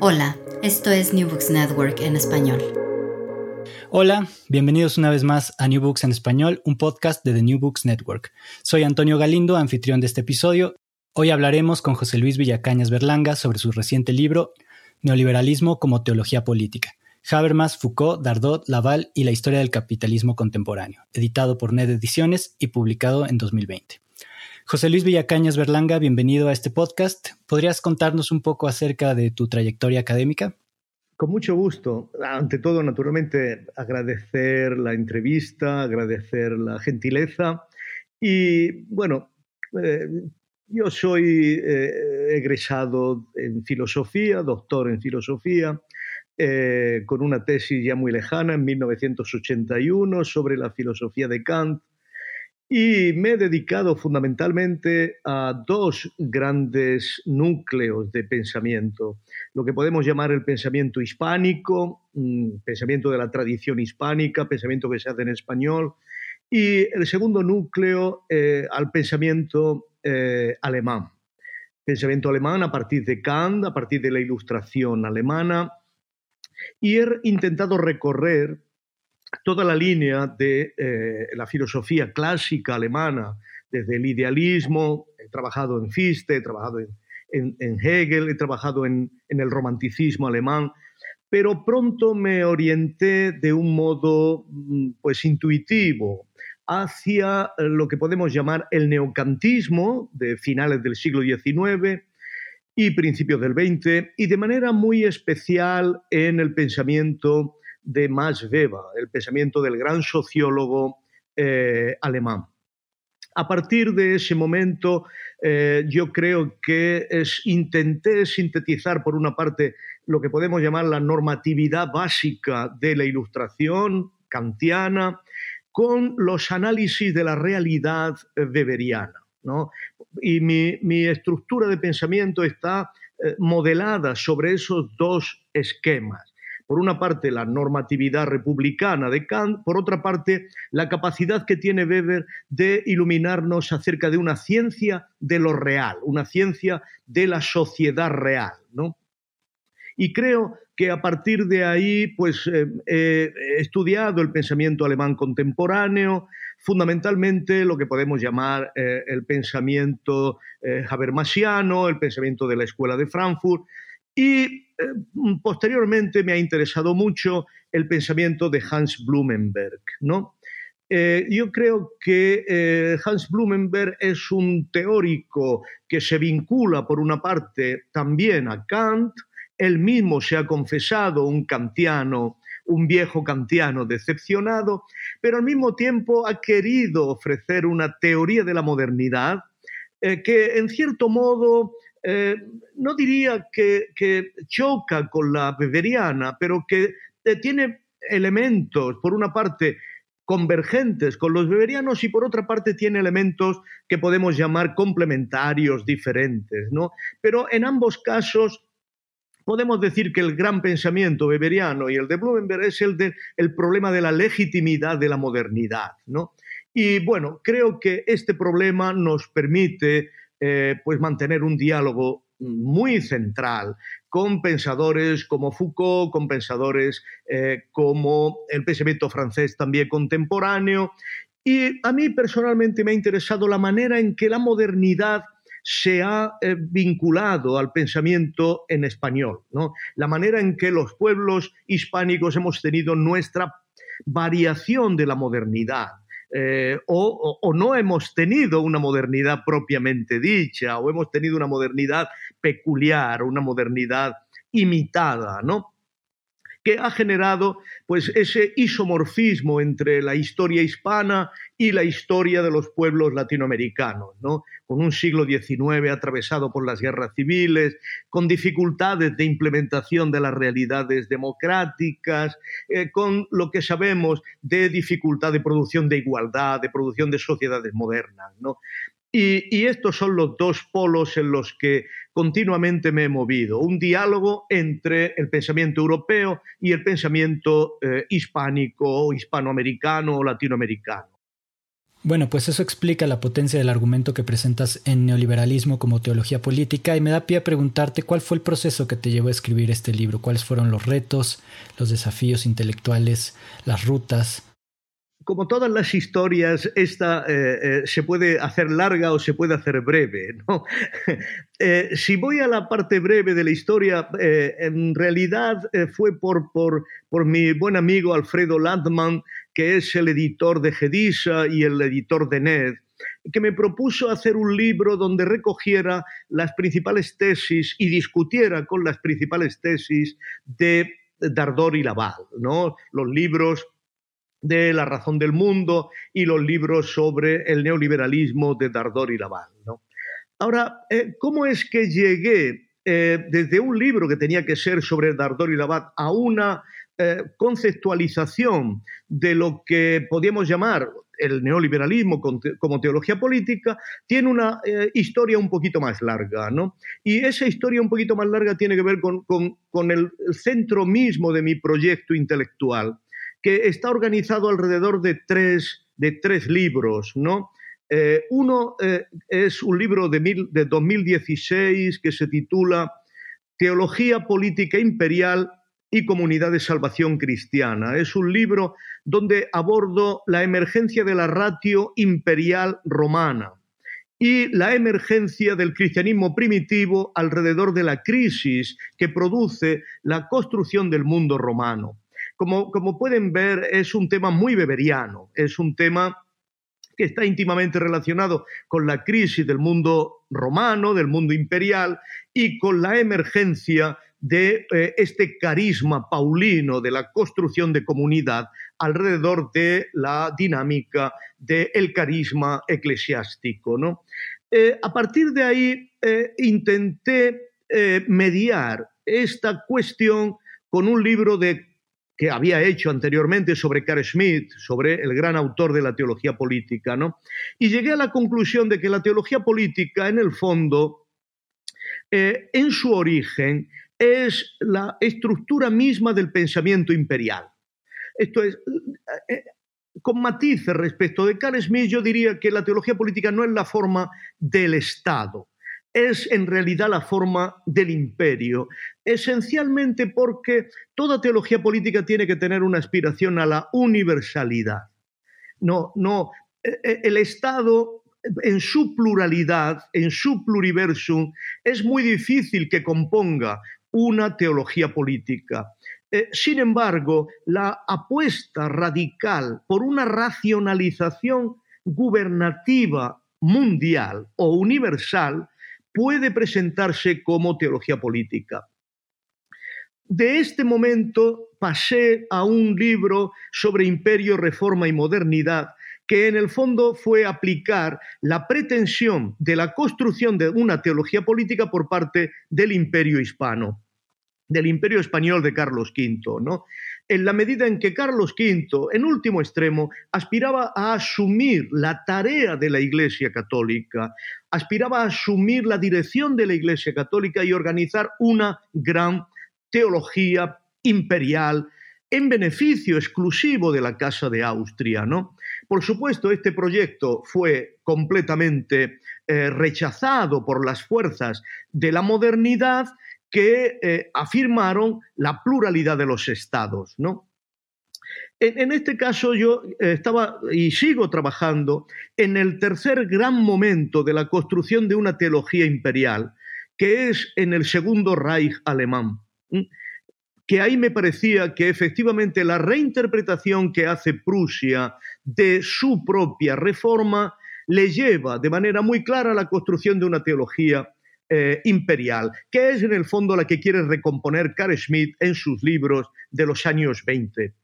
Hola, esto es New Books Network en español. Hola, bienvenidos una vez más a New Books en español, un podcast de The New Books Network. Soy Antonio Galindo, anfitrión de este episodio. Hoy hablaremos con José Luis Villacañas Berlanga sobre su reciente libro Neoliberalismo como teología política. Habermas, Foucault, Dardot, Laval y la historia del capitalismo contemporáneo, editado por NED Ediciones y publicado en 2020. José Luis Villacañas Berlanga, bienvenido a este podcast. ¿Podrías contarnos un poco acerca de tu trayectoria académica? Con mucho gusto. Ante todo, naturalmente, agradecer la entrevista, agradecer la gentileza. Y bueno, eh, yo soy eh, egresado en filosofía, doctor en filosofía, eh, con una tesis ya muy lejana en 1981 sobre la filosofía de Kant y me he dedicado fundamentalmente a dos grandes núcleos de pensamiento, lo que podemos llamar el pensamiento hispánico, mm, pensamiento de la tradición hispánica, pensamiento que se hace en español, y el segundo núcleo eh, al pensamiento eh, alemán. Pensamiento alemán a partir de Kant, a partir de la ilustración alemana, y he intentado recorrer toda la línea de eh, la filosofía clásica alemana, desde el idealismo, he trabajado en Fichte, he trabajado en, Hegel, he trabajado en, el romanticismo alemán, pero pronto me orienté de un modo mm, pues intuitivo hacia lo que podemos llamar el neocantismo de finales del siglo XIX y principios del XX, y de manera muy especial en el pensamiento de Max Weber, el pensamiento del gran sociólogo eh, alemán. A partir de ese momento, eh, yo creo que es, intenté sintetizar, por una parte, lo que podemos llamar la normatividad básica de la ilustración kantiana, con los análisis de la realidad eh, weberiana. Y mi, estructura de pensamiento está modelada sobre esos dos esquemas por una parte, la normatividad republicana de Kant, por otra parte, la capacidad que tiene Weber de iluminarnos acerca de una ciencia de lo real, una ciencia de la sociedad real. ¿no? Y creo que a partir de ahí pues, eh, he estudiado el pensamiento alemán contemporáneo, fundamentalmente lo que podemos llamar eh, el pensamiento eh, habermasiano, el pensamiento de la Escuela de Frankfurt, y eh, posteriormente me ha interesado mucho el pensamiento de Hans Blumenberg. ¿no? Eh, yo creo que eh, Hans Blumenberg es un teórico que se vincula, por una parte, también a Kant. Él mismo se ha confesado un kantiano, un viejo kantiano decepcionado, pero al mismo tiempo ha querido ofrecer una teoría de la modernidad que, en cierto modo, eh, no diría que, choca con la beberiana, pero que eh, tiene elementos, por una parte, convergentes con los beberianos y por otra parte tiene elementos que podemos llamar complementarios, diferentes, ¿no? Pero en ambos casos podemos decir que el gran pensamiento beberiano y el de Blumenberg es el del problema de la legitimidad de la modernidad, ¿no? Y bueno, creo que este problema nos permite eh, pues mantener un diálogo muy central con pensadores como Foucault, con pensadores eh, como el pensamiento francés también contemporáneo. Y a mí personalmente me ha interesado la manera en que la modernidad se ha eh, vinculado al pensamiento en español, ¿no? la manera en que los pueblos hispánicos hemos tenido nuestra variación de la modernidad. Eh, o, no hemos tenido una modernidad propiamente dicha, o hemos tenido una modernidad peculiar, una modernidad imitada, ¿no? Que ha generado pues, ese isomorfismo entre la historia hispana y la historia de los pueblos latinoamericanos, ¿no? con un siglo XIX atravesado por las guerras civiles, con dificultades de implementación de las realidades democráticas, eh, con lo que sabemos de dificultad de producción de igualdad, de producción de sociedades modernas. ¿no? Y, estos son los dos polos en los que continuamente me he movido, un diálogo entre el pensamiento europeo y el pensamiento eh, hispánico, hispanoamericano o latinoamericano. Bueno, pues eso explica la potencia del argumento que presentas en neoliberalismo como teología política y me da pie a preguntarte cuál fue el proceso que te llevó a escribir este libro, cuáles fueron los retos, los desafíos intelectuales, las rutas, como todas las historias, esta eh, eh, se puede hacer larga o se puede hacer breve. Eh, si voy a la parte breve de la historia, en realidad fue por, por, por, mi buen amigo Alfredo Landman, que es el editor de Gedisa y el editor de NED, que me propuso hacer un libro donde recogiera las principales tesis y discutiera con las principales tesis de Dardor y Laval, ¿no? los libros de La razón del mundo y los libros sobre el neoliberalismo de Dardor y Laval. Ahora, eh, ¿cómo es que llegué eh, desde un libro que tenía que ser sobre Dardor y Laval a una eh, conceptualización de lo que podíamos llamar el neoliberalismo como teología política, tiene una historia un poquito más larga, ¿no? Y esa historia un poquito más larga tiene que ver con el centro mismo de mi proyecto intelectual que está organizado alrededor de tres, de tres libros, ¿no? Eh, uno eh, es un libro de, de 2016 que se titula Teología Política Imperial y Comunidad de Salvación Cristiana. Es un libro donde abordo la emergencia de la ratio imperial romana y la emergencia del cristianismo primitivo alrededor de la crisis que produce la construcción del mundo romano. Como, pueden ver, es un tema muy beberiano, es un tema que está íntimamente relacionado con la crisis del mundo romano, del mundo imperial y con la emergencia de eh, este carisma paulino de la construcción de comunidad alrededor de la dinámica del carisma eclesiástico. ¿no? Eh, a partir de ahí eh, intenté mediar esta cuestión con un libro de que había hecho anteriormente sobre Carl Schmitt, sobre el gran autor de la teología política, ¿no? Y llegué a la conclusión de que la teología política, en el fondo, eh, en su origen, es la estructura misma del pensamiento imperial. Esto es, eh, eh, con matices respecto de Carl Schmitt, yo diría que la teología política no es la forma del Estado, es en realidad la forma del imperio, esencialmente porque toda teología política tiene que tener una aspiración a la universalidad. No, no, e, e, el Estado en su pluralidad, en su pluriversum, es muy difícil que componga una teología política. Eh, sin embargo, la apuesta radical por una racionalización gubernativa mundial o universal puede presentarse como teología política. De este momento pasé a un libro sobre imperio, reforma y modernidad, que en el fondo fue aplicar la pretensión de la construcción de una teología política por parte del imperio hispano, del imperio español de Carlos V. ¿no? en la medida en que Carlos V, en último extremo, aspiraba a asumir la tarea de la Iglesia Católica, aspiraba a asumir la dirección de la Iglesia Católica y organizar una gran teología imperial en beneficio exclusivo de la Casa de Austria. ¿no? Por supuesto, este proyecto fue completamente eh, rechazado por las fuerzas de la modernidad que eh, afirmaron la pluralidad de los estados. ¿no? En, este caso yo eh, estaba y sigo trabajando en el tercer gran momento de la construcción de una teología imperial, que es en el segundo Reich alemán. que ahí me parecía que efectivamente la reinterpretación que hace Prusia de su propia reforma le lleva de manera muy clara a la construcción de una teología eh, imperial, que es en el fondo la que quiere recomponer Carl Schmitt en sus libros de los años 20.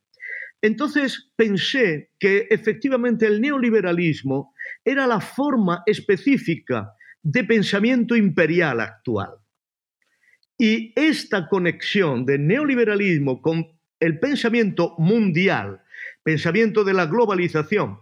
Entonces pensé que efectivamente el neoliberalismo era la forma específica de pensamiento imperial actual. Y esta conexión de neoliberalismo con el pensamiento mundial, pensamiento de la globalización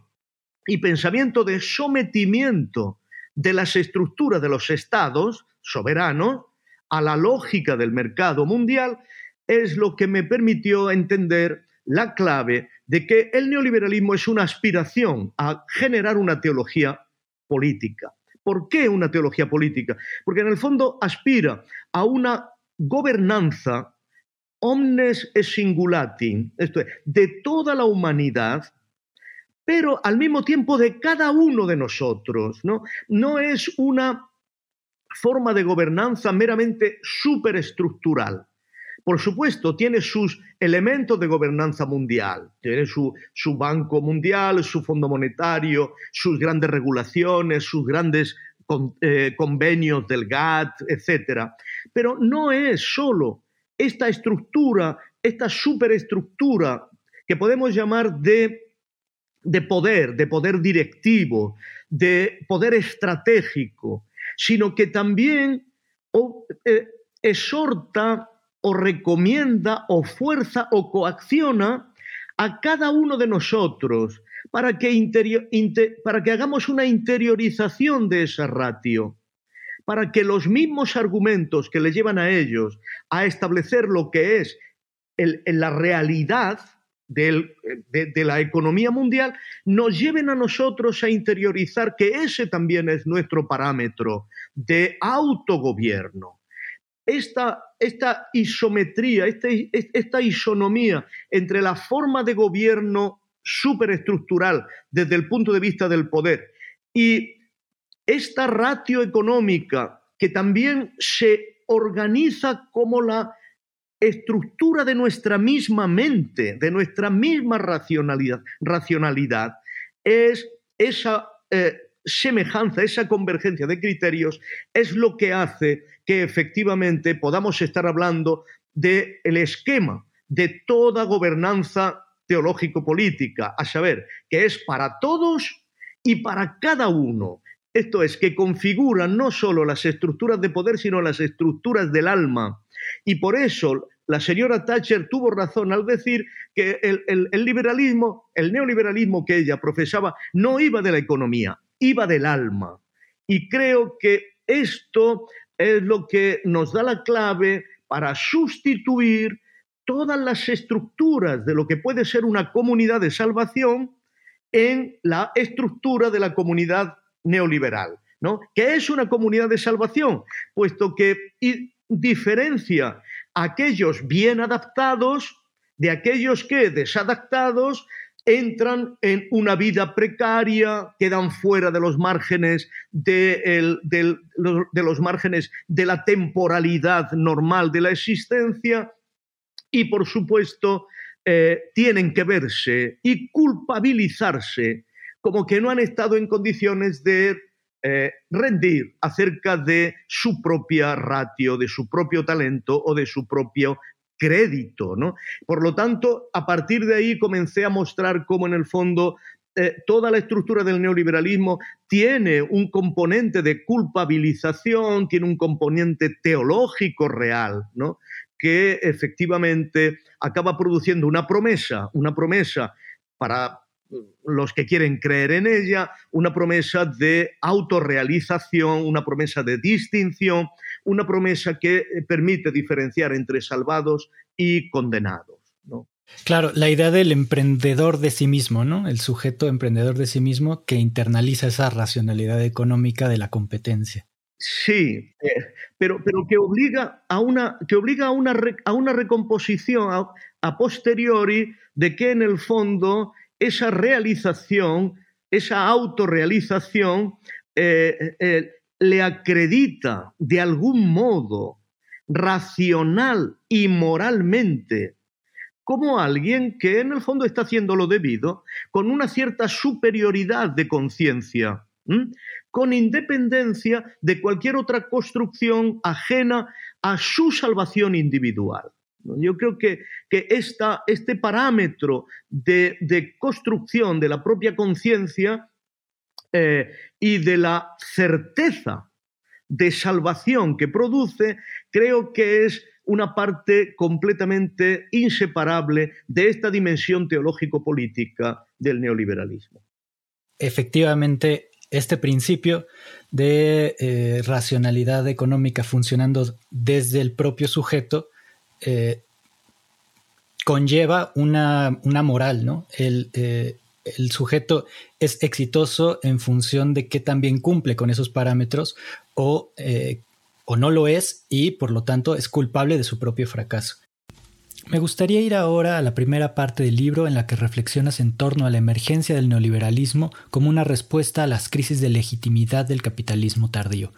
y pensamiento de sometimiento de las estructuras de los estados soberanos a la lógica del mercado mundial, es lo que me permitió entender la clave de que el neoliberalismo es una aspiración a generar una teología política. ¿Por qué una teología política? Porque en el fondo aspira a una gobernanza omnes e singulati, esto es, de toda la humanidad, pero al mismo tiempo de cada uno de nosotros. No, no es una forma de gobernanza meramente superestructural. Por supuesto, tiene sus elementos de gobernanza mundial, tiene su, Banco Mundial, su Fondo Monetario, sus grandes regulaciones, sus grandes eh, convenios del GATT, etc. Pero no es solo esta estructura, esta superestructura que podemos llamar de, de poder, de poder directivo, de poder estratégico, sino que también eh, exhorta o recomienda o fuerza o coacciona a cada uno de nosotros para que, para que hagamos una interiorización de esa ratio, para que los mismos argumentos que le llevan a ellos a establecer lo que es la realidad de, de, la economía mundial nos lleven a nosotros a interiorizar que ese también es nuestro parámetro de autogobierno. Esta, esta isometría, este, esta isonomía entre la forma de gobierno superestructural desde el punto de vista del poder y esta ratio económica que también se organiza como la estructura de nuestra misma mente, de nuestra misma racionalidad, es esa eh, semejanza, esa convergencia de criterios, es lo que hace que efectivamente podamos estar hablando del el esquema de toda gobernanza teológico-política, a saber, que es para todos y para cada uno. Esto es, que configura no solo las estructuras de poder, sino las estructuras del alma. Y por eso la señora Thatcher tuvo razón al decir que el, liberalismo, el neoliberalismo que ella profesaba, no iba de la economía, iba del alma. Y creo que esto es lo que nos da la clave para sustituir todas las estructuras de lo que puede ser una comunidad de salvación en la estructura de la comunidad neoliberal. ¿no? ¿Qué es una comunidad de salvación? Puesto que diferencia aquellos bien adaptados de aquellos que desadaptados entran en una vida precaria, quedan fuera de los márgenes de, los márgenes de la temporalidad normal de la existencia y, por supuesto, eh, tienen que verse y culpabilizarse como que no han estado en condiciones de eh, rendir acerca de su propia ratio, de su propio talento o de su propio crédito. ¿no? Por lo tanto, a partir de ahí comencé a mostrar cómo en el fondo eh, toda la estructura del neoliberalismo tiene un componente de culpabilización, tiene un componente teológico real, ¿no? que efectivamente acaba produciendo una promesa, una promesa para los que quieren creer en ella, una promesa de autorrealización, una promesa de distinción, una promesa que eh, permite diferenciar entre salvados y condenados. Claro, la idea del emprendedor de sí mismo, ¿no? El sujeto emprendedor de sí mismo que internaliza esa racionalidad económica de la competencia. Sí, eh, pero, pero que obliga a una, que obliga a una, a una recomposición a, posteriori de que en el fondo esa realización, esa autorrealización, eh, le acredita de algún modo racional y moralmente como alguien que en el fondo está haciendo lo debido con una cierta superioridad de conciencia con independencia de cualquier otra construcción ajena a su salvación individual. Yo creo que, que este parámetro de, construcción de la propia conciencia eh, y de la certeza de salvación que produce, creo que es una parte completamente inseparable de esta dimensión teológico-política del neoliberalismo. Efectivamente, este principio de eh, racionalidad económica funcionando desde el propio sujeto eh, conlleva una, moral, ¿no? Eh, el, sujeto es exitoso en función de que también cumple con esos parámetros o, o no lo es y por lo tanto es culpable de su propio fracaso. Me gustaría ir ahora a la primera parte del libro en la que reflexionas en torno a la emergencia del neoliberalismo como una respuesta a las crisis de legitimidad del capitalismo tardío.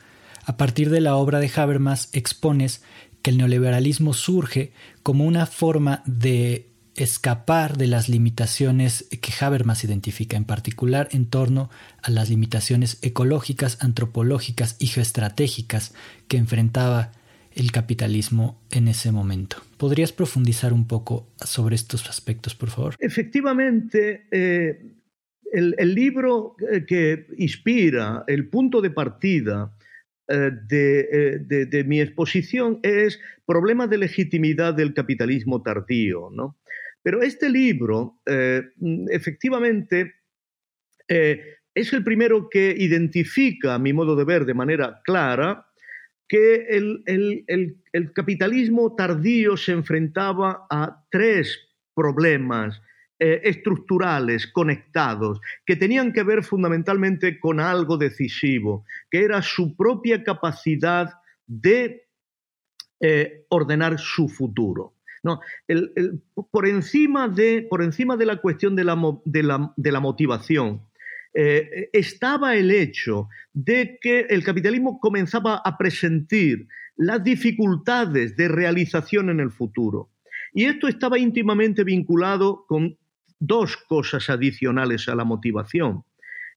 A partir de la obra de Habermas expones que el neoliberalismo surge como una forma de escapar de las limitaciones que Habermas identifica, en particular en torno a las limitaciones ecológicas, antropológicas y geoestratégicas que enfrentaba el capitalismo en ese momento. ¿Podrías profundizar un poco sobre estos aspectos, por favor? Efectivamente, eh, el, libro eh, que inspira el punto de partida eh, de, mi exposición es Problema de legitimidad del capitalismo tardío. ¿no? Pero este libro, efectivamente, es el primero que identifica, a mi modo de ver, de manera clara, que el, capitalismo tardío se enfrentaba a tres problemas eh, estructurales conectados que tenían que ver fundamentalmente con algo decisivo, que era su propia capacidad de eh, ordenar su futuro. No, por, encima de, por, encima de, la cuestión de la, de la motivación, eh, estaba el hecho de que el capitalismo comenzaba a presentir las dificultades de realización en el futuro. Y esto estaba íntimamente vinculado con dos cosas adicionales a la motivación.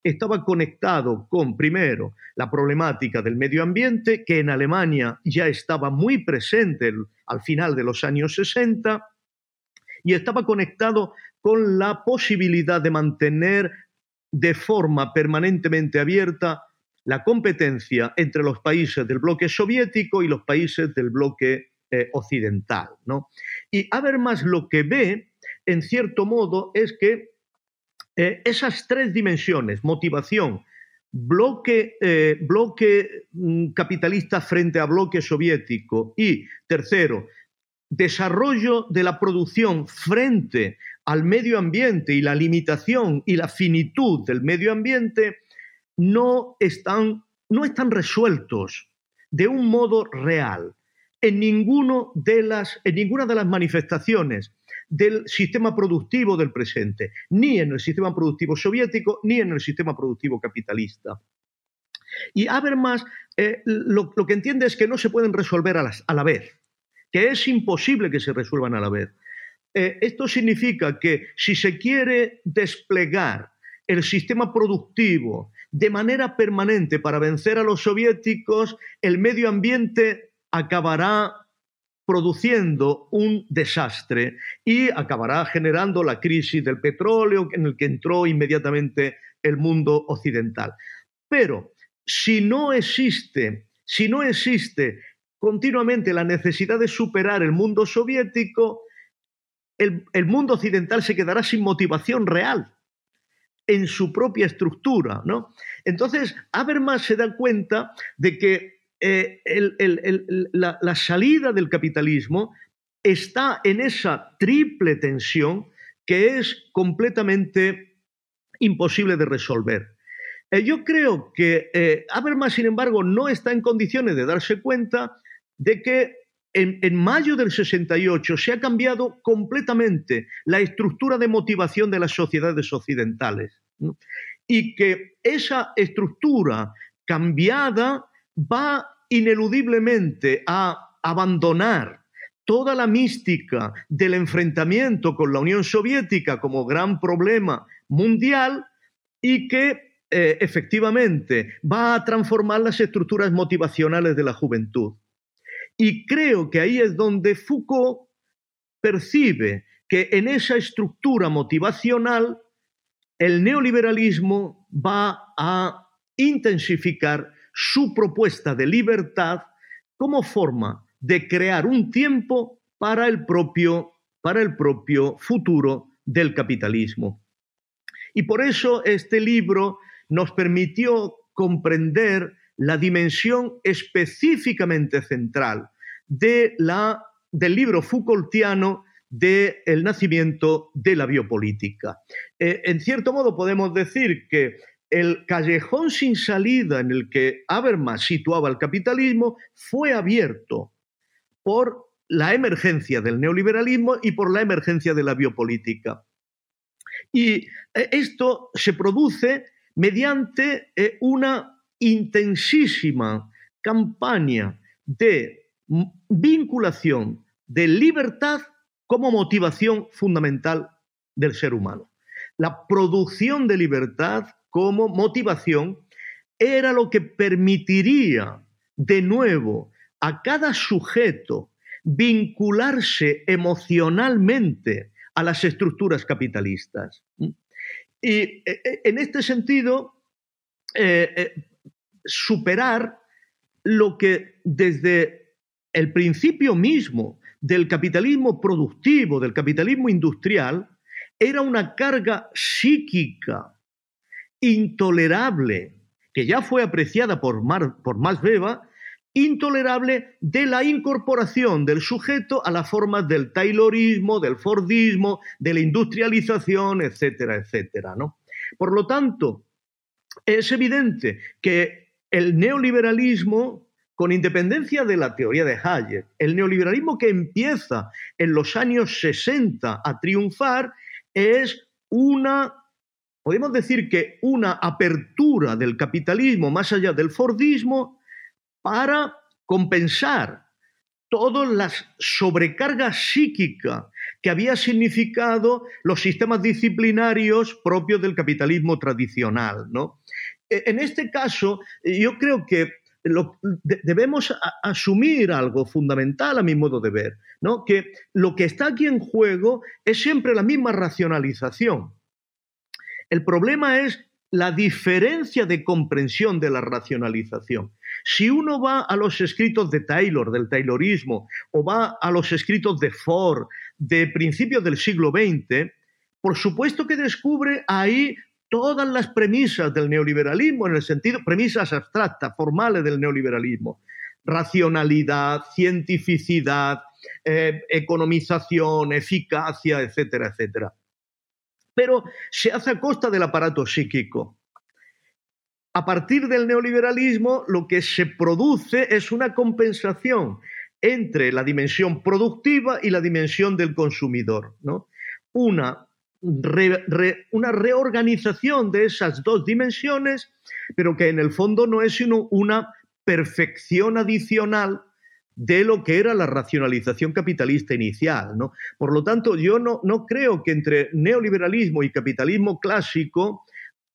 Estaba conectado con, primero, la problemática del medio ambiente, que en Alemania ya estaba muy presente al final de los años 60, y estaba conectado con la posibilidad de mantener de forma permanentemente abierta la competencia entre los países del bloque soviético y los países del bloque eh, occidental. ¿no? Y Habermas lo que ve, en cierto modo, es que eh, esas tres dimensiones, motivación, bloque, eh, bloque mm, capitalista frente a bloque soviético y, tercero, desarrollo de la producción frente al medio ambiente y la limitación y la finitud del medio ambiente no están, no están resueltos de un modo real en, ninguno de las, en ninguna de las manifestaciones del sistema productivo del presente, ni en el sistema productivo soviético, ni en el sistema productivo capitalista. Y Habermas eh, lo, lo, que entiende es que no se pueden resolver a, a la vez, que es imposible que se resuelvan a la vez. Eh, esto significa que si se quiere desplegar el sistema productivo de manera permanente para vencer a los soviéticos, el medio ambiente acabará produciendo un desastre y acabará generando la crisis del petróleo en el que entró inmediatamente el mundo occidental. Pero si no existe, si no existe continuamente la necesidad de superar el mundo soviético, el, mundo occidental se quedará sin motivación real en su propia estructura. ¿no? Entonces, Habermas se da cuenta de que eh, la, la, salida del capitalismo está en esa triple tensión que es completamente imposible de resolver. Eh, yo creo que eh, Habermas, sin embargo, no está en condiciones de darse cuenta de que en, mayo del 68 se ha cambiado completamente la estructura de motivación de las sociedades occidentales y que esa estructura cambiada va ineludiblemente a abandonar toda la mística del enfrentamiento con la Unión Soviética como gran problema mundial y que eh, efectivamente va a transformar las estructuras motivacionales de la juventud. Y creo que ahí es donde Foucault percibe que en esa estructura motivacional el neoliberalismo va a intensificar su propuesta de libertad como forma de crear un tiempo para el propio, para el propio futuro del capitalismo. Y por eso este libro nos permitió comprender la dimensión específicamente central de la, del libro Foucaultiano del el nacimiento de la biopolítica. Eh, en cierto modo podemos decir que el callejón sin salida en el que Habermas situaba el capitalismo fue abierto por la emergencia del neoliberalismo y por la emergencia de la biopolítica. Y eh, esto se produce mediante eh, una intensísima campaña de vinculación de libertad como motivación fundamental del ser humano. La producción de libertad como motivación era lo que permitiría de nuevo a cada sujeto vincularse emocionalmente a las estructuras capitalistas. Y eh, eh, en este sentido, eh, superar lo que desde el principio mismo del capitalismo productivo, del capitalismo industrial, era una carga psíquica intolerable, que ya fue apreciada por, por Max Weber, intolerable de la incorporación del sujeto a las formas del taylorismo, del fordismo, de la industrialización, etcétera, etcétera. ¿no? Por lo tanto, es evidente que el neoliberalismo con independencia de la teoría de Hayek, el neoliberalismo que empieza en los años 60 a triunfar es una, podemos decir que una apertura del capitalismo más allá del Fordismo para compensar todas las sobrecargas psíquicas que había significado los sistemas disciplinarios propios del capitalismo tradicional. ¿no? E, en este caso, yo creo que debemos asumir algo fundamental a mi modo de ver, ¿no? que lo que está aquí en juego es siempre la misma racionalización. El problema es la diferencia de comprensión de la racionalización. Si uno va a los escritos de Taylor, del Taylorismo, o va a los escritos de Ford, de principios del siglo XX, por supuesto que descubre ahí todas las premisas del neoliberalismo, en el sentido, premisas abstractas, formales del neoliberalismo. Racionalidad, cientificidad, eh, economización, eficacia, etcétera, etcétera. Pero se hace a costa del aparato psíquico. A partir del neoliberalismo, lo que se produce es una compensación entre la dimensión productiva y la dimensión del consumidor. ¿no? Una una reorganización de esas dos dimensiones, pero que en el fondo no es sino una perfección adicional de lo que era la racionalización capitalista inicial. ¿no? Por lo tanto, yo no, no creo que entre neoliberalismo y capitalismo clásico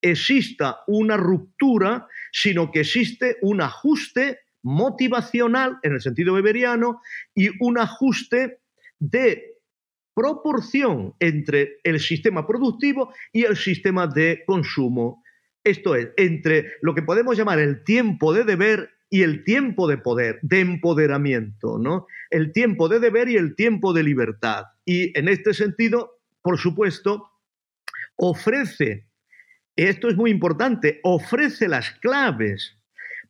exista una ruptura, sino que existe un ajuste motivacional, en el sentido weberiano, y un ajuste de proporción entre el sistema productivo y el sistema de consumo. Esto es, entre lo que podemos llamar el tiempo de deber y el tiempo de poder, de empoderamiento, ¿no? El tiempo de deber y el tiempo de libertad. Y en este sentido, por supuesto, ofrece, esto es muy importante, ofrece las claves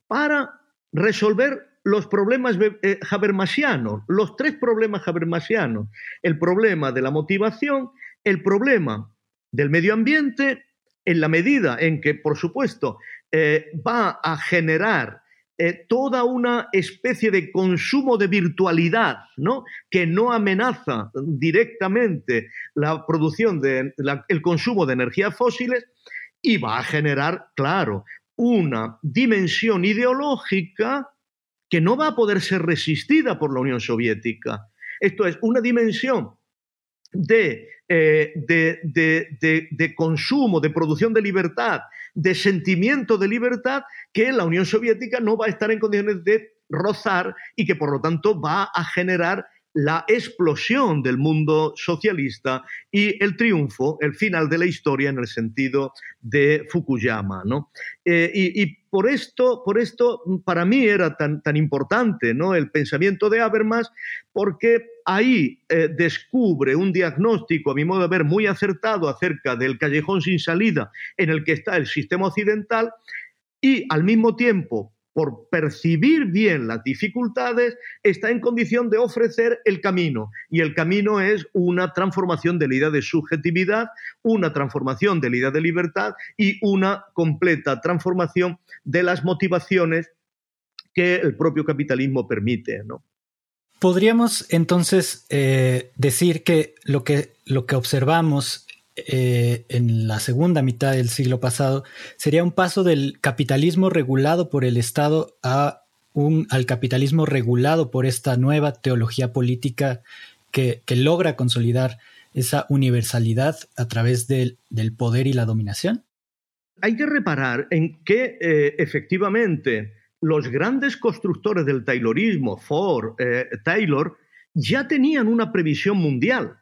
para resolver los problemas eh, habermasianos, los tres problemas habermasianos, el problema de la motivación, el problema del medio ambiente, en la medida en que, por supuesto, eh, va a generar eh, toda una especie de consumo de virtualidad, ¿no? que no amenaza directamente la producción de el consumo de energías fósiles y va a generar, claro, una dimensión ideológica que no va a poder ser resistida por la Unión Soviética. Esto es una dimensión de, eh, de, consumo, de producción de libertad, de sentimiento de libertad, que la Unión Soviética no va a estar en condiciones de rozar y que por lo tanto va a generar la explosión del mundo socialista y el triunfo, el final de la historia en el sentido de Fukuyama. ¿no? Eh, y, por, esto, por esto para mí era tan, tan importante ¿no? el pensamiento de Habermas, porque ahí eh, descubre un diagnóstico, a mi modo de ver, muy acertado acerca del callejón sin salida en el que está el sistema occidental y al mismo tiempo por percibir bien las dificultades, está en condición de ofrecer el camino. Y el camino es una transformación de la idea de subjetividad, una transformación de la idea de libertad y una completa transformación de las motivaciones que el propio capitalismo permite. ¿no? Podríamos entonces eh, decir que lo, que lo que observamos eh, en la segunda mitad del siglo pasado sería un paso del capitalismo regulado por el Estado a un, al capitalismo regulado por esta nueva teología política que, logra consolidar esa universalidad a través del, poder y la dominación? Hay que reparar en que eh, efectivamente los grandes constructores del Taylorismo, Ford, eh, Taylor, ya tenían una previsión mundial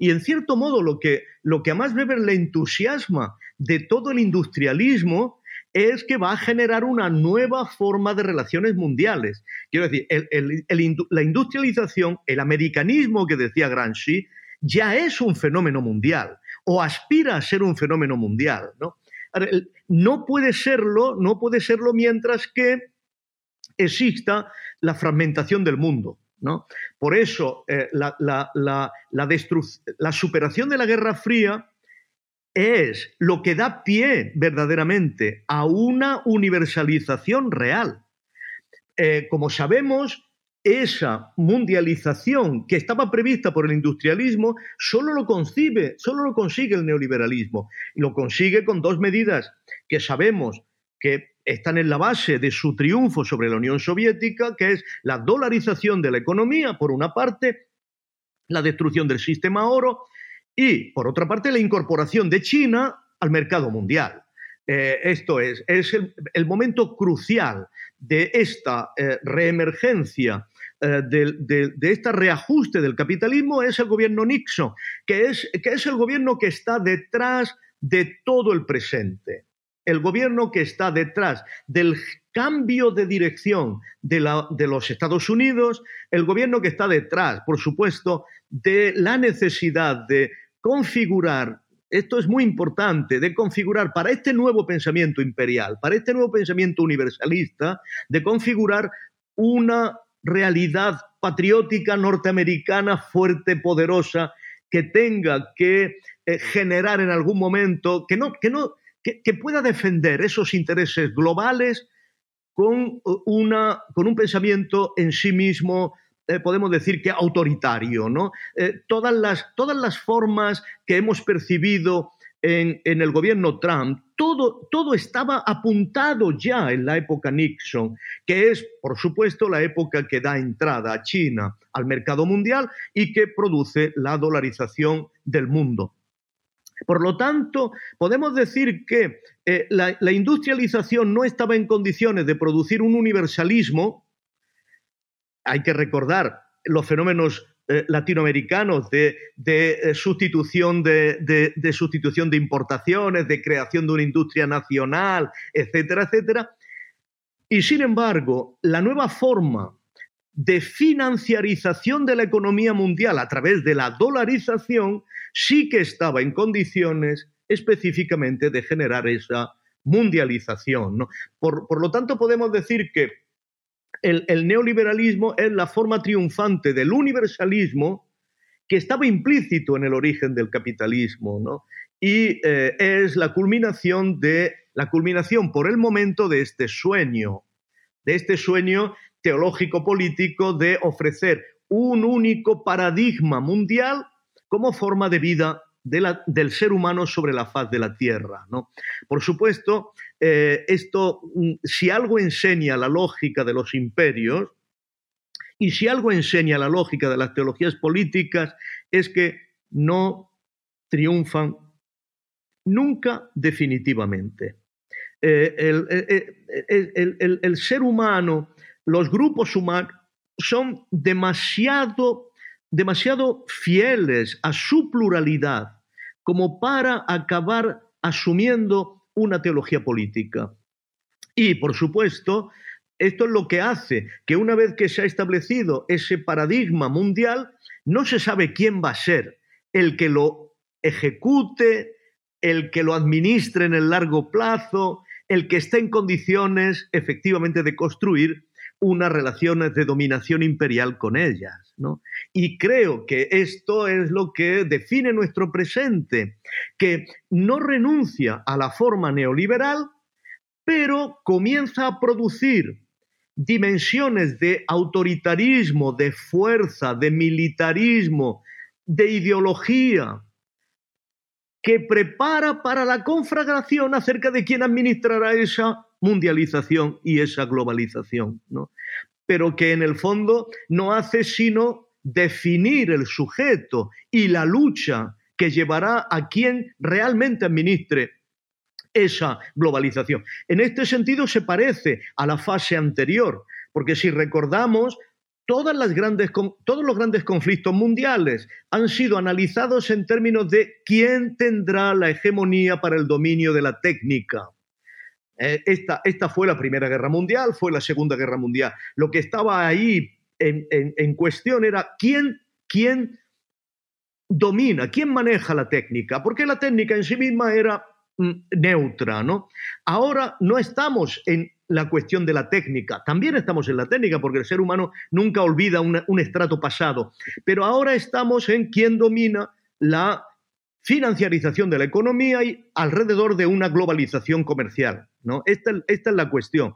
y en cierto modo lo que, lo que a Max Weber le entusiasma de todo el industrialismo es que va a generar una nueva forma de relaciones mundiales. Quiero decir, la industrialización, el americanismo que decía Gramsci, ya es un fenómeno mundial o aspira a ser un fenómeno mundial. no puede serlo, no puede serlo mientras que exista la fragmentación del mundo. Por eso, eh, la, la, superación de la Guerra Fría es lo que da pie verdaderamente a una universalización real. Eh, como sabemos, esa mundialización que estaba prevista por el industrialismo solo lo concibe, solo lo consigue el neoliberalismo. Y lo consigue con dos medidas que sabemos que están en la base de su triunfo sobre la Unión Soviética, que es la dolarización de la economía, por una parte, la destrucción del sistema oro y, por otra parte, la incorporación de China al mercado mundial. Eh, esto es, el, momento crucial de esta eh, reemergencia, eh, de, este reajuste del capitalismo, es el gobierno Nixon, que es el gobierno que está detrás de todo el presente el gobierno que está detrás del cambio de dirección de, los Estados Unidos, el gobierno que está detrás, por supuesto, de la necesidad de configurar, esto es muy importante, de configurar para este nuevo pensamiento imperial, para este nuevo pensamiento universalista, de configurar una realidad patriótica norteamericana fuerte, poderosa, que tenga que eh, generar en algún momento, que no, que no, que, pueda defender esos intereses globales con, uh, una, con un pensamiento en sí mismo, eh, podemos decir que autoritario. ¿no? Eh, todas, las, todas las formas que hemos percibido en, en, el gobierno Trump, todo, todo estaba apuntado ya en la época Nixon, que es, por supuesto, la época que da entrada a China al mercado mundial y que produce la dolarización del mundo. Por lo tanto, podemos decir que eh, la, industrialización no estaba en condiciones de producir un universalismo. Hay que recordar los fenómenos eh, latinoamericanos de, eh, sustitución de, sustitución de importaciones, de creación de una industria nacional, etcétera, etcétera. Y sin embargo, la nueva forma de financiarización de la economía mundial a través de la dolarización sí que estaba en condiciones específicamente de generar esa mundialización. Por, lo tanto, podemos decir que el, neoliberalismo es la forma triunfante del universalismo que estaba implícito en el origen del capitalismo, y eh, es la culminación de la culminación por el momento de este sueño, de este sueño teológico político de ofrecer un único paradigma mundial como forma de vida del ser humano sobre la faz de la tierra. ¿no? Por supuesto, eh, esto, mm, si algo enseña la lógica de los imperios, y si algo enseña la lógica de las teologías políticas, es que no triunfan nunca definitivamente. Eh, el, ser humano, los grupos humanos, son demasiado, demasiado fieles a su pluralidad como para acabar asumiendo una teología política. Y, por supuesto, esto es lo que hace que una vez que se ha establecido ese paradigma mundial, no se sabe quién va a ser el que lo ejecute, el que lo administre en el largo plazo, el que esté en condiciones efectivamente de construir unas relaciones de dominación imperial con ellas. ¿no? Y creo que esto es lo que define nuestro presente, que no renuncia a la forma neoliberal, pero comienza a producir dimensiones de autoritarismo, de fuerza, de militarismo, de ideología, que prepara para la conflagración acerca de quién administrará esa mundialización y esa globalización, ¿no? pero que en el fondo no hace sino definir el sujeto y la lucha que llevará a quien realmente administre esa globalización. En este sentido se parece a la fase anterior, porque si recordamos, todas las grandes, todos los grandes conflictos mundiales han sido analizados en términos de quién tendrá la hegemonía para el dominio de la técnica. Eh, esta, esta, fue la Primera Guerra Mundial, fue la Segunda Guerra Mundial. Lo que estaba ahí en, en cuestión era quién, quién domina, quién maneja la técnica, porque la técnica en sí misma era mm, neutra, ¿no? Ahora no estamos en la cuestión de la técnica. También estamos en la técnica porque el ser humano nunca olvida un estrato pasado. Pero ahora estamos en quién domina la financiarización de la economía y alrededor de una globalización comercial. ¿No? Esta, esta es la cuestión.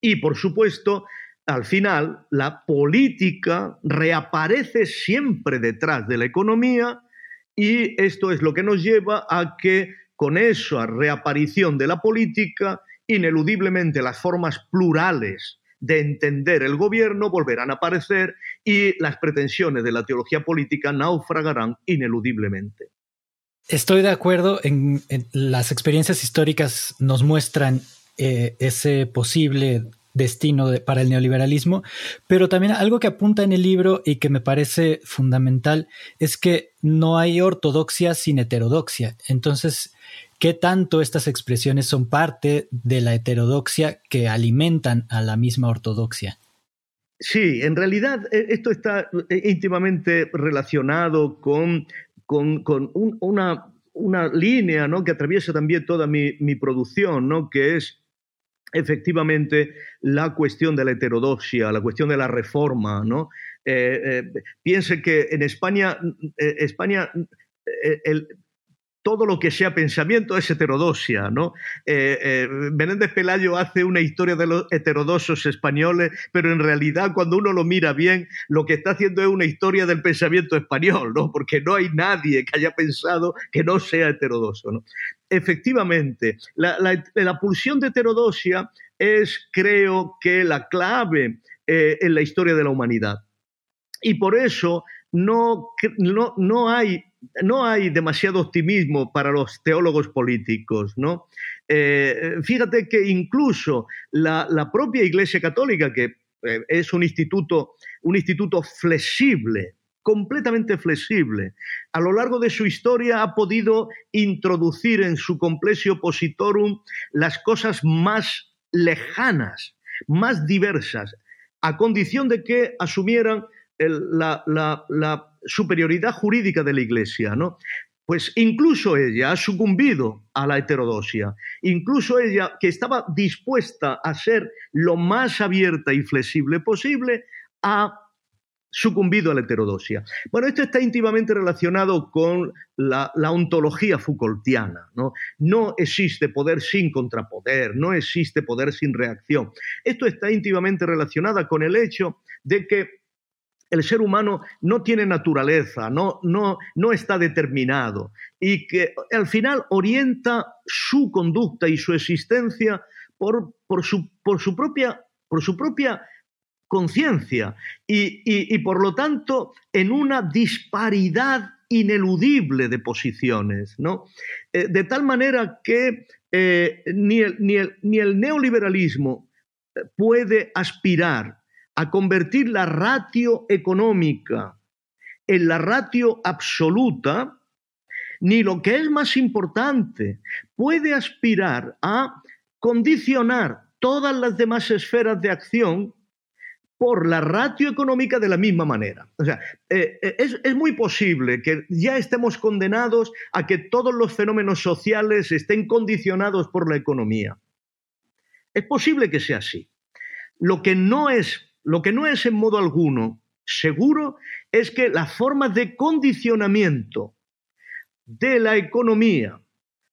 Y por supuesto, al final, la política reaparece siempre detrás de la economía y esto es lo que nos lleva a que con esa reaparición de la política ineludiblemente las formas plurales de entender el gobierno volverán a aparecer y las pretensiones de la teología política naufragarán ineludiblemente. Estoy de acuerdo en, las experiencias históricas nos muestran eh, ese posible destino para el neoliberalismo, pero también algo que apunta en el libro y que me parece fundamental es que no hay ortodoxia sin heterodoxia. Entonces, ¿qué tanto estas expresiones son parte de la heterodoxia que alimentan a la misma ortodoxia? Sí, en realidad eh, esto está eh, íntimamente relacionado con, con, una, línea ¿no? que atraviesa también toda mi, mi producción, ¿no? que es efectivamente la cuestión de la heterodoxia, la cuestión de la reforma, ¿no? Eh, eh, piense que en España, eh, España el, todo lo que sea pensamiento es heterodoxia, ¿no? Eh, eh, Menéndez Pelayo hace una historia de los heterodoxos españoles, pero en realidad cuando uno lo mira bien, lo que está haciendo es una historia del pensamiento español, ¿no? Porque no hay nadie que haya pensado que no sea heterodoxo, ¿no? Efectivamente, la, pulsión de heterodoxia es, creo que, la clave eh, en la historia de la humanidad. Y por eso no, no, no hay no hay demasiado optimismo para los teólogos políticos, ¿no? Eh, fíjate que incluso la, propia Iglesia Católica, que eh, es un instituto, un instituto flexible, completamente flexible, a lo largo de su historia ha podido introducir en su complexio opositorum las cosas más lejanas, más diversas, a condición de que asumieran la superioridad jurídica de la Iglesia, ¿no? Pues incluso ella ha sucumbido a la heterodoxia, incluso ella que estaba dispuesta a ser lo más abierta y flexible posible, ha sucumbido a la heterodoxia. Bueno, esto está íntimamente relacionado con la, ontología Foucaultiana. ¿no? no existe poder sin contrapoder, no existe poder sin reacción. Esto está íntimamente relacionado con el hecho de que el ser humano no tiene naturaleza, no, no, no está determinado y que al final orienta su conducta y su existencia por, por, su, por su, propia, por su propia conciencia y, y, por lo tanto en una disparidad ineludible de posiciones, ¿no? Eh, de tal manera que eh, ni, el, ni, el, ni el neoliberalismo puede aspirar a convertir la ratio económica en la ratio absoluta, ni lo que es más importante, puede aspirar a condicionar todas las demás esferas de acción por la ratio económica de la misma manera. O sea, eh, eh, es, es, muy posible que ya estemos condenados a que todos los fenómenos sociales estén condicionados por la economía. Es posible que sea así. Lo que no es, lo que no es en modo alguno seguro es que las formas de condicionamiento de la economía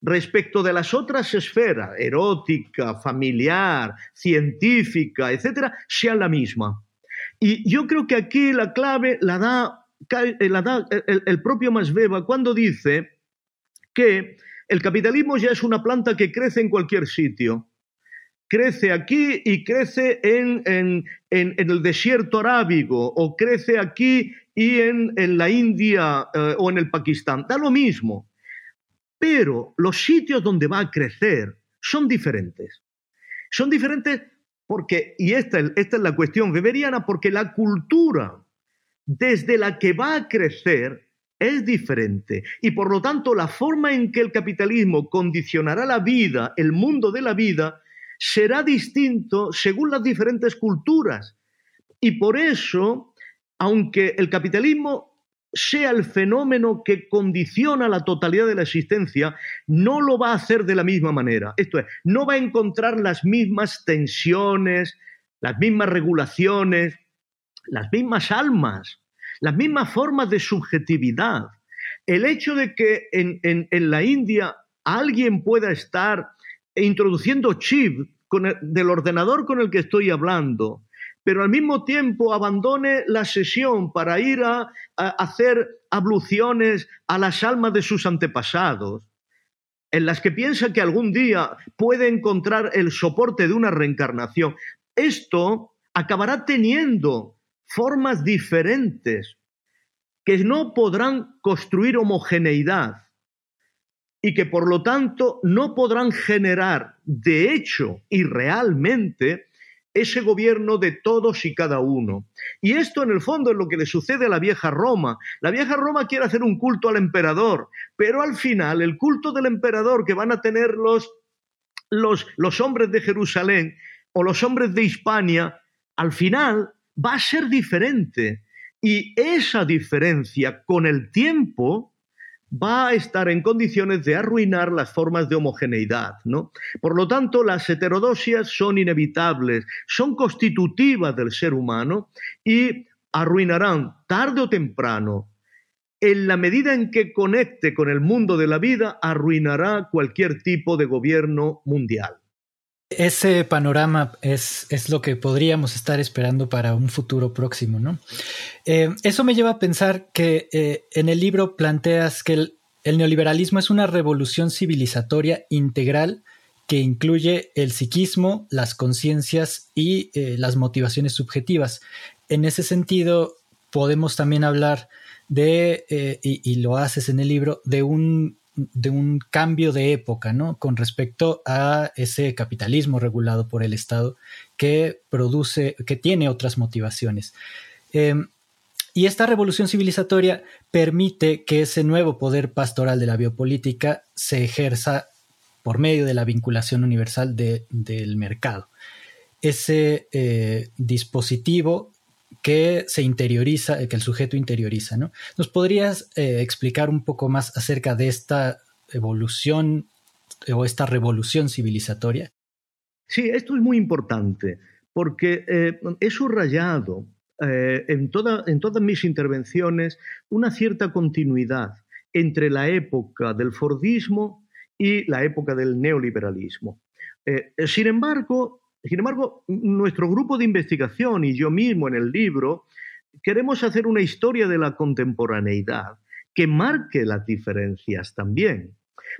respecto de las otras esferas, erótica, familiar, científica, etcétera, sean la misma. Y yo creo que aquí la clave la da, el, el propio Masbeba cuando dice que el capitalismo ya es una planta que crece en cualquier sitio crece aquí y crece en, en, en, el desierto arábigo, o crece aquí y en, la India eh, o en el Pakistán. Da lo mismo. Pero los sitios donde va a crecer son diferentes. Son diferentes porque, y esta, esta es la cuestión weberiana, porque la cultura desde la que va a crecer es diferente. Y por lo tanto, la forma en que el capitalismo condicionará la vida, el mundo de la vida, será distinto según las diferentes culturas. Y por eso, aunque el capitalismo sea el fenómeno que condiciona la totalidad de la existencia, no lo va a hacer de la misma manera. Esto es, no va a encontrar las mismas tensiones, las mismas regulaciones, las mismas almas, las mismas formas de subjetividad. El hecho de que en, en, en la India alguien pueda estar e introduciendo chip del ordenador con el que estoy hablando, pero al mismo tiempo abandone la sesión para ir a, a hacer abluciones a las almas de sus antepasados, en las que piensa que algún día puede encontrar el soporte de una reencarnación. Esto acabará teniendo formas diferentes que no podrán construir homogeneidad y que por lo tanto no podrán generar de hecho y realmente ese gobierno de todos y cada uno. Y esto en el fondo es lo que le sucede a la vieja Roma. La vieja Roma quiere hacer un culto al emperador, pero al final el culto del emperador que van a tener los, los, hombres de Jerusalén o los hombres de Hispania, al final va a ser diferente. Y esa diferencia con el tiempo va a estar en condiciones de arruinar las formas de homogeneidad. ¿no? Por lo tanto, las heterodosias son inevitables, son constitutivas del ser humano y arruinarán tarde o temprano. En la medida en que conecte con el mundo de la vida, arruinará cualquier tipo de gobierno mundial. Ese panorama es, es, lo que podríamos estar esperando para un futuro próximo, ¿no? Eh, eso me lleva a pensar que eh, en el libro planteas que el, neoliberalismo es una revolución civilizatoria integral que incluye el psiquismo, las conciencias y eh, las motivaciones subjetivas. En ese sentido, podemos también hablar de, y lo haces en el libro, de un de un cambio de época, ¿no? Con respecto a ese capitalismo regulado por el Estado que produce, que tiene otras motivaciones. Eh, y esta revolución civilizatoria permite que ese nuevo poder pastoral de la biopolítica se ejerza por medio de la vinculación universal de, del mercado. Ese eh, dispositivo que se interioriza, que el sujeto interioriza, ¿no? ¿Nos podrías eh, explicar un poco más acerca de esta evolución o esta revolución civilizatoria? Sí, esto es muy importante porque eh, he subrayado eh, en, toda, en todas mis intervenciones una cierta continuidad entre la época del Fordismo y la época del neoliberalismo. Eh, sin embargo, sin embargo, nuestro grupo de investigación y yo mismo en el libro queremos hacer una historia de la contemporaneidad que marque las diferencias también.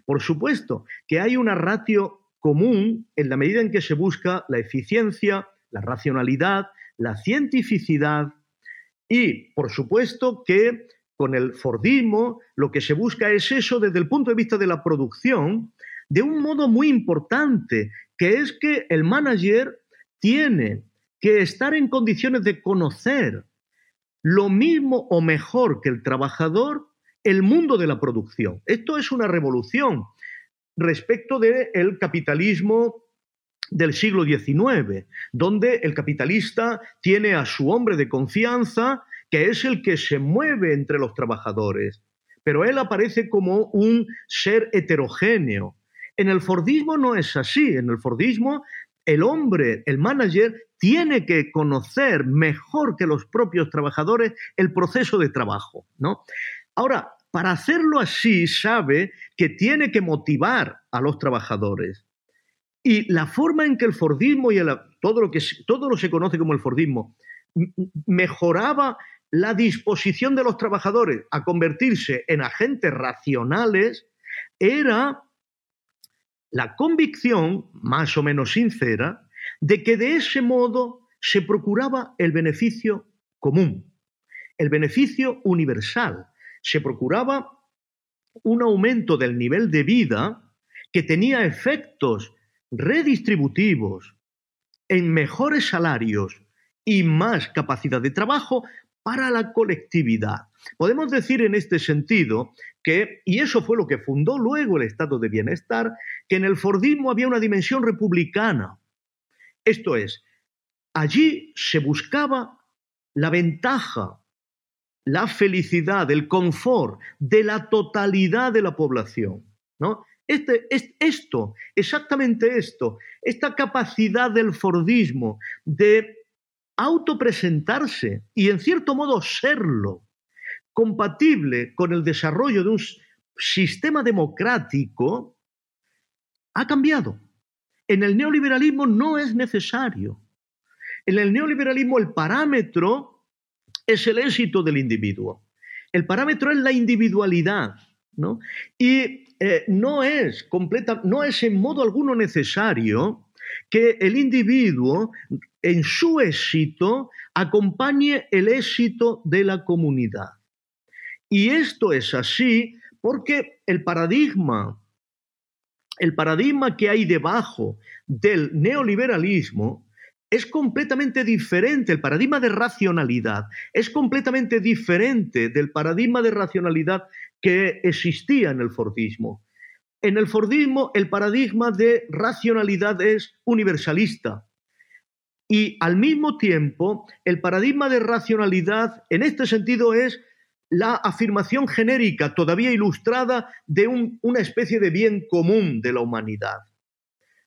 Por supuesto que hay una ratio común en la medida en que se busca la eficiencia, la racionalidad, la cientificidad y, por supuesto, que con el Fordismo, lo que se busca es eso desde el punto de vista de la producción, de un modo muy importante, que es que el manager tiene que estar en condiciones de conocer lo mismo o mejor que el trabajador el mundo de la producción. Esto es una revolución respecto del capitalismo del siglo XIX, donde el capitalista tiene a su hombre de confianza, que es el que se mueve entre los trabajadores, pero él aparece como un ser heterogéneo. En el Fordismo no es así, en el Fordismo el hombre, el manager, tiene que conocer mejor que los propios trabajadores el proceso de trabajo, ¿no? Ahora, para hacerlo así, sabe que tiene que motivar a los trabajadores. Y la forma en que el Fordismo y todo, lo que, todo lo se conoce como el Fordismo mejoraba la disposición de los trabajadores a convertirse en agentes racionales era la convicción, más o menos sincera, de que de ese modo se procuraba el beneficio común, el beneficio universal. Se procuraba un aumento del nivel de vida que tenía efectos redistributivos en mejores salarios y más capacidad de trabajo para la colectividad. Podemos decir en este sentido que, y eso fue lo que fundó luego el estado de bienestar, que en el Fordismo había una dimensión republicana. Esto es, allí se buscaba la ventaja, la felicidad, el confort de la totalidad de la población. ¿no? Este, es, esto, exactamente esto, esta capacidad del Fordismo de autopresentarse y en cierto modo serlo, compatible con el desarrollo de un sistema democrático, ha cambiado. En el neoliberalismo no es necesario. En el neoliberalismo el parámetro es el éxito del individuo. El parámetro es la individualidad. ¿no? Y eh, no, es completa, no es en modo alguno necesario que el individuo en su éxito acompañe el éxito de la comunidad. Y esto es así porque el paradigma, el paradigma que hay debajo del neoliberalismo es completamente diferente, el paradigma de racionalidad es completamente diferente del paradigma de racionalidad que existía en el Fordismo. En el Fordismo el paradigma de racionalidad es universalista, y al mismo tiempo, el paradigma de racionalidad en este sentido es la afirmación genérica, todavía ilustrada, de una especie de bien común de la humanidad.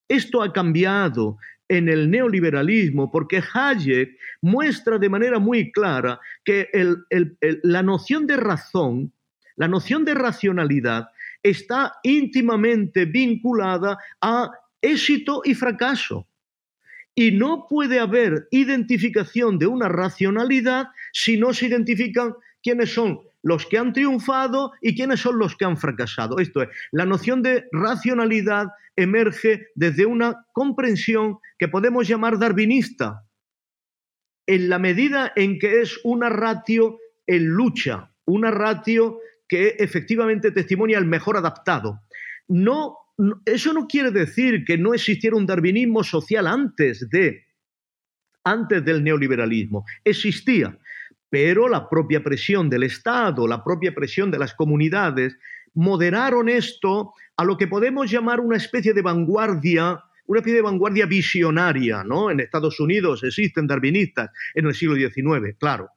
Esto ha cambiado en el neoliberalismo porque Hayek muestra de manera muy clara que la noción de razón, la noción de racionalidad, está íntimamente vinculada a éxito y fracaso. Y no puede haber identificación de una racionalidad si no se identifican quiénes son los que han triunfado y quiénes son los que han fracasado. Esto es, la noción de racionalidad emerge desde una comprensión que podemos llamar darwinista, en la medida en que es una ratio en lucha, una ratio que efectivamente testimonia el mejor adaptado. No eso no quiere decir que no existiera un darwinismo social antes de antes del neoliberalismo. Existía, pero la propia presión del Estado, la propia presión de las comunidades moderaron esto a lo que podemos llamar una especie de vanguardia, una especie de vanguardia visionaria, ¿no? En Estados Unidos existen darwinistas en el siglo XIX, claro.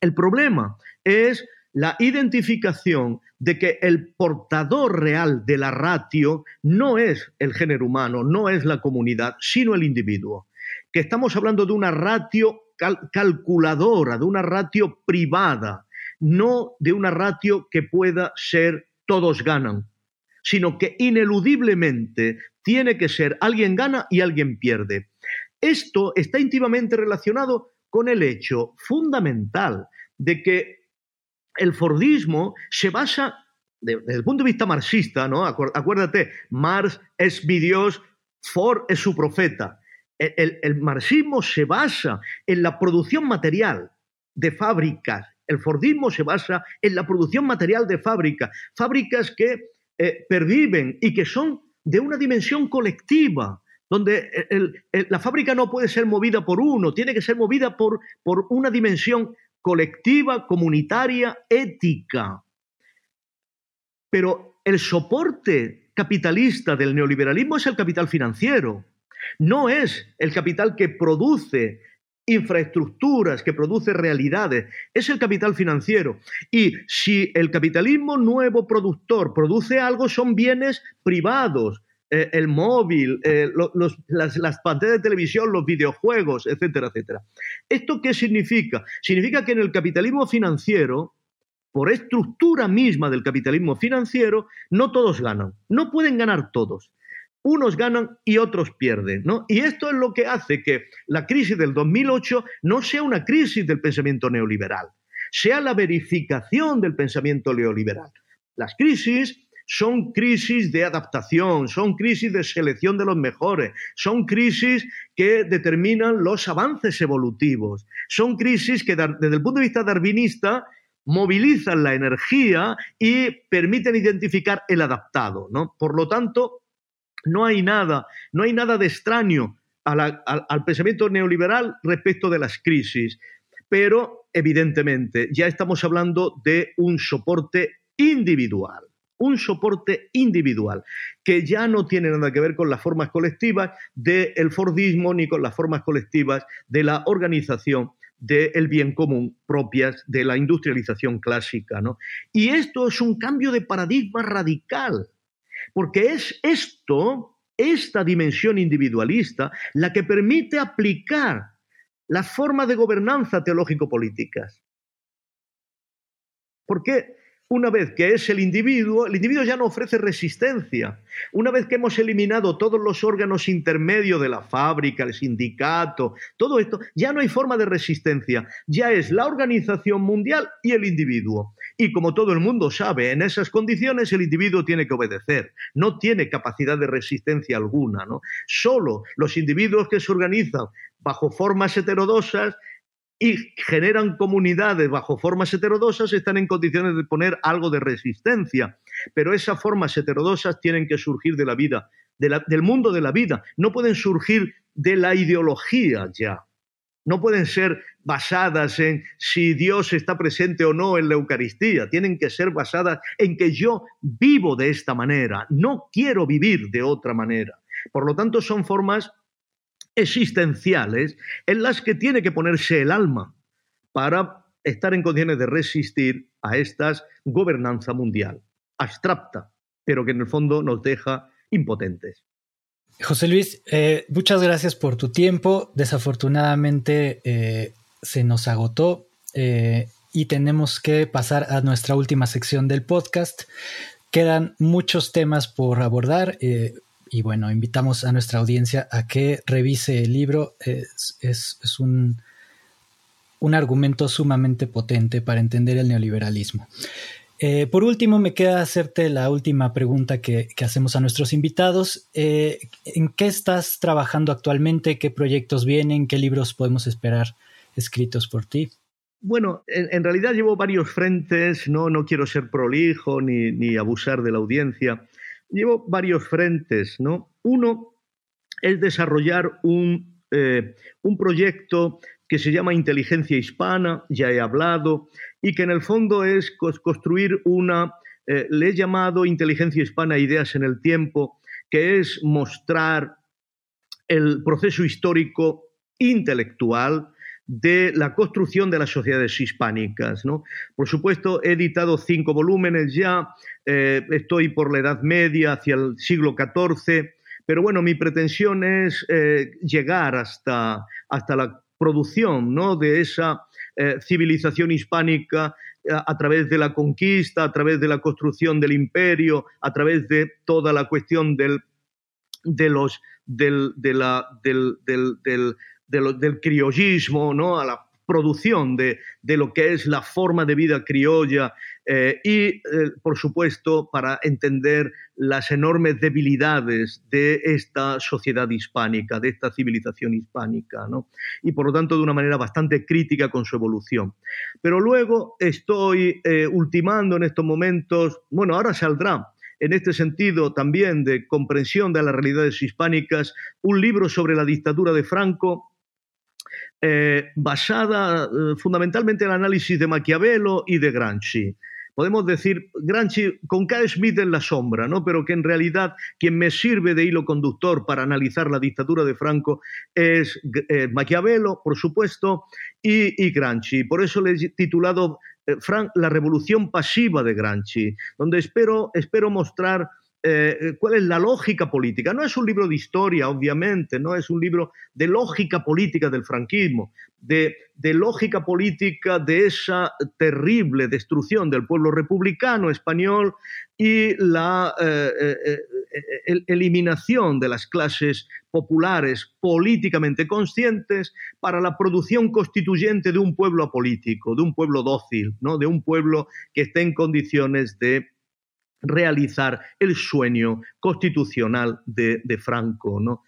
El problema es la identificación de que el portador real de la ratio no es el género humano, no es la comunidad, sino el individuo. Que estamos hablando de una ratio calculadora, de una ratio privada, no de una ratio que pueda ser todos ganan, sino que ineludiblemente tiene que ser alguien gana y alguien pierde. Esto está íntimamente relacionado con el hecho fundamental de que el Fordismo se basa, desde el punto de vista marxista, ¿no? Acuérdate, Marx es mi Dios, Ford es su profeta. El, el, marxismo se basa en la producción material de fábricas El Fordismo se basa en la producción material de fábrica, fábricas que eh, perviven y que son de una dimensión colectiva, donde la fábrica no puede ser movida por uno, tiene que ser movida por, por una dimensión colectiva, comunitaria, ética. Pero el soporte capitalista del neoliberalismo es el capital financiero, no es el capital que produce infraestructuras, que produce realidades, es el capital financiero. Y si el capitalismo nuevo productor produce algo, son bienes privados, eh, el móvil, eh, las, las, pantallas de televisión, los videojuegos, etcétera, etcétera. ¿Esto qué significa? Significa que en el capitalismo financiero, por estructura misma del capitalismo financiero, no todos ganan, no pueden ganar todos unos ganan y otros pierden. ¿no? Y esto es lo que hace que la crisis del 2008 no sea una crisis del pensamiento neoliberal, sea la verificación del pensamiento neoliberal. Las crisis son crisis de adaptación, son crisis de selección de los mejores, son crisis que determinan los avances evolutivos, son crisis que desde el punto de vista darwinista movilizan la energía y permiten identificar el adaptado. Por lo tanto, no hay nada, no hay nada de extraño al, pensamiento neoliberal respecto de las crisis, pero evidentemente ya estamos hablando de un soporte individual un soporte individual, que ya no tiene nada que ver con las formas colectivas del Fordismo ni con las formas colectivas de la organización del bien común propias de la industrialización clásica. Y esto es un cambio de paradigma radical. Porque es esto, esta dimensión individualista, la que permite aplicar las formas de gobernanza teológico-políticas. ¿Por qué? Una vez que es el individuo, el individuo ya no ofrece resistencia. Una vez que hemos eliminado todos los órganos intermedios de la fábrica, el sindicato, todo esto, ya no hay forma de resistencia. Ya es la organización mundial y el individuo. Y como todo el mundo sabe, en esas condiciones el individuo tiene que obedecer. No tiene capacidad de resistencia alguna. ¿no? Solo los individuos que se organizan bajo formas heterodosas y generan comunidades bajo formas heterodosas están en condiciones de poner algo de resistencia. Pero esas formas heterodosas tienen que surgir de la vida, del mundo de la vida. No pueden surgir de la ideología ya. No pueden ser basadas en si Dios está presente o no en la Eucaristía. Tienen que ser basadas en que yo vivo de esta manera. No quiero vivir de otra manera. Por lo tanto, son formas existenciales en las que tiene que ponerse el alma para estar en condiciones de resistir a esta gobernanza mundial, abstracta, pero que en el fondo nos deja impotentes. José Luis, eh, muchas gracias por tu tiempo. Desafortunadamente eh, se nos agotó eh, y tenemos que pasar a nuestra última sección del podcast. Quedan muchos temas por abordar y bueno, invitamos a nuestra audiencia a que revise el libro. Es, un, un, argumento sumamente potente para entender el neoliberalismo. Eh, por último, me queda hacerte la última pregunta que, hacemos a nuestros invitados. Eh, ¿En qué estás trabajando actualmente? ¿Qué proyectos vienen? ¿Qué libros podemos esperar escritos por ti? Bueno, en, realidad llevo varios frentes, no, no quiero ser prolijo ni, ni abusar de la audiencia llevo varios frentes, ¿no? Uno es desarrollar un, eh, un proyecto que se llama Inteligencia Hispana, ya he hablado, y que en el fondo es construir una, eh, le he llamado Inteligencia Hispana Ideas en el Tiempo, que es mostrar el proceso histórico intelectual de la construcción de las sociedades hispánicas. ¿no? Por supuesto, he editado cinco volúmenes ya, eh, estoy por la Edad Media, hacia el siglo XIV, pero bueno, mi pretensión es eh, llegar hasta, hasta la producción ¿no? de esa eh, civilización hispánica a, través de la conquista, a través de la construcción del imperio, a través de toda la cuestión del, de los, del, del criollismo, ¿no? a la producción de, lo que es la forma de vida criolla Eh, y, eh, por supuesto, para entender las enormes debilidades de esta sociedad hispánica, de esta civilización hispánica, ¿no? y por lo tanto de una manera bastante crítica con su evolución. Pero luego estoy eh, ultimando en estos momentos, bueno, ahora saldrá en este sentido también de comprensión de las realidades hispánicas, un libro sobre la dictadura de Franco eh, basada eh, fundamentalmente en el análisis de Maquiavelo y de Gramsci. Podemos decir, Gramsci con K. Smith en la sombra, ¿no? pero que en realidad quien me sirve de hilo conductor para analizar la dictadura de Franco es eh, Maquiavelo, por supuesto, y, y. Por eso le he titulado La revolución pasiva de Gramsci, donde espero, espero mostrar eh, cuál es la lógica política. No es un libro de historia, obviamente, no es un libro de lógica política del franquismo, de, lógica política de esa terrible destrucción del pueblo republicano español y la eh, eh, eliminación de las clases populares políticamente conscientes para la producción constituyente de un pueblo apolítico, de un pueblo dócil, ¿no? de un pueblo que esté en condiciones de realizar el sueño constitucional de, Franco. ¿no?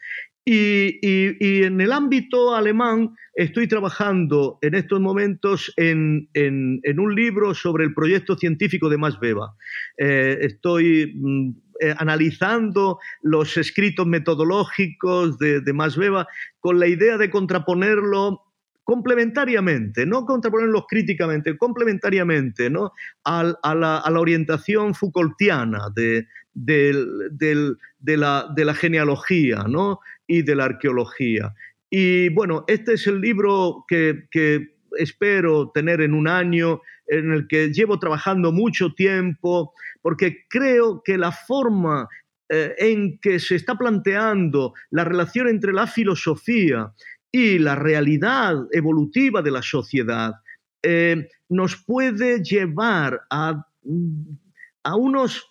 Y, en el ámbito alemán estoy trabajando en estos momentos en, un libro sobre el proyecto científico de Max. Eh, estoy mm, eh, analizando los escritos metodológicos de, de con la idea de contraponerlo complementariamente, no contraponerlos críticamente, complementariamente ¿no? a, la, orientación Foucaultiana de, la, genealogía y de la arqueología. Y bueno, este es el libro que, espero tener en un año, en el que llevo trabajando mucho tiempo, porque creo que la forma eh, en que se está planteando la relación entre la filosofía y la realidad evolutiva de la sociedad eh, nos puede llevar a, unos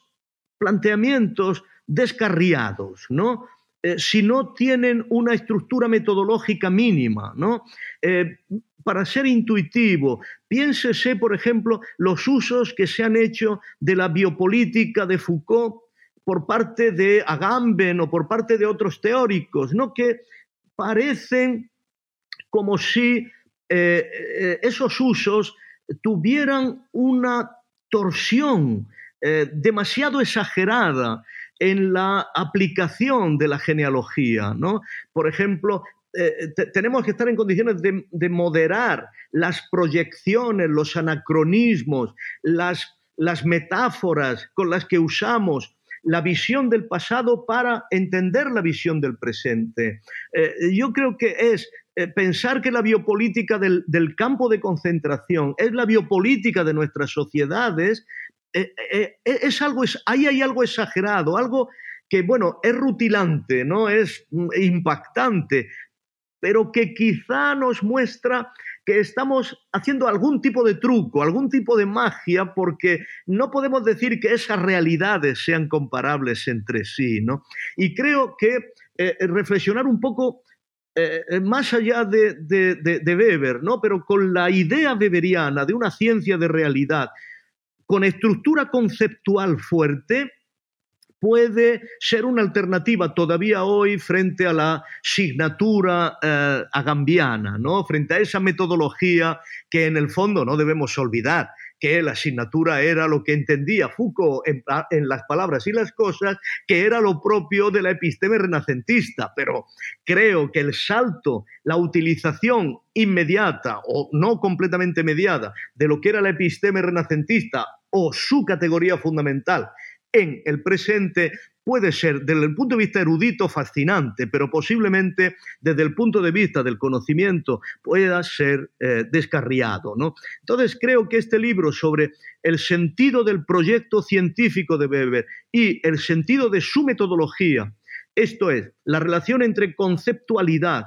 planteamientos descarriados, ¿no? Eh, si no tienen una estructura metodológica mínima, ¿no? Eh, para ser intuitivo, piénsese, por ejemplo, los usos que se han hecho de la biopolítica de Foucault por parte de Agamben o por parte de otros teóricos, ¿no? que parecen como si eh, eh, esos usos tuvieran una torsión eh, demasiado exagerada en la aplicación de la genealogía. ¿no? Por ejemplo, tenemos que estar en condiciones de, moderar las proyecciones, los anacronismos, las, las metáforas con las que usamos la visión del pasado para entender la visión del presente. Eh, yo creo que es eh, pensar que la biopolítica del, campo de concentración es la biopolítica de nuestras sociedades, eh, es algo, es, ahí hay algo exagerado, algo que, bueno, es rutilante, ¿no? Es mm, impactante, pero que quizá nos muestra que estamos haciendo algún tipo de truco, algún tipo de magia, porque no podemos decir que esas realidades sean comparables entre sí. ¿no? Y creo que eh, eh, reflexionar un poco eh, más allá de, de, Weber, ¿no? pero con la idea weberiana de una ciencia de realidad, con estructura conceptual fuerte, puede ser una alternativa todavía hoy frente a la signatura eh, agambiana, ¿no? frente a esa metodología que en el fondo no debemos olvidar que la asignatura era lo que entendía Foucault en, en, las palabras y las cosas, que era lo propio de la episteme renacentista. Pero creo que el salto, la utilización inmediata o no completamente mediada de lo que era la episteme renacentista o su categoría fundamental el presente puede ser desde el punto de vista erudito fascinante, pero posiblemente desde el punto de vista del conocimiento pueda ser eh, descarriado. ¿no? Entonces creo que este libro sobre el sentido del proyecto científico de Weber y el sentido de su metodología, esto es, la relación entre conceptualidad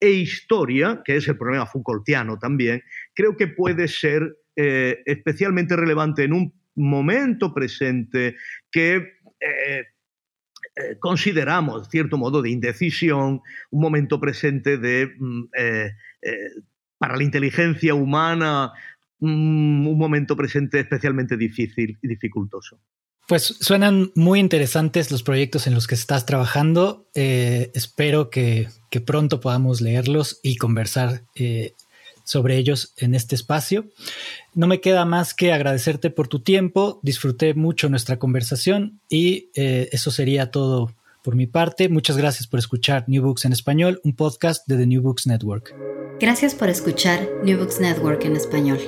e historia, que es el problema Foucaultiano también, creo que puede ser eh, especialmente relevante en un momento presente que eh, eh, consideramos cierto modo de indecisión, un momento presente de, mm, eh, para la inteligencia humana, mm, un momento presente especialmente difícil y dificultoso. Pues suenan muy interesantes los proyectos en los que estás trabajando. Espero que, pronto podamos leerlos y conversar sobre ellos en este espacio. No me queda más que agradecerte por tu tiempo. Disfruté mucho nuestra conversación y eh, eso sería todo por mi parte. Muchas gracias por escuchar New Books en español, un podcast de The New Books Network. Gracias por escuchar New Books Network en español.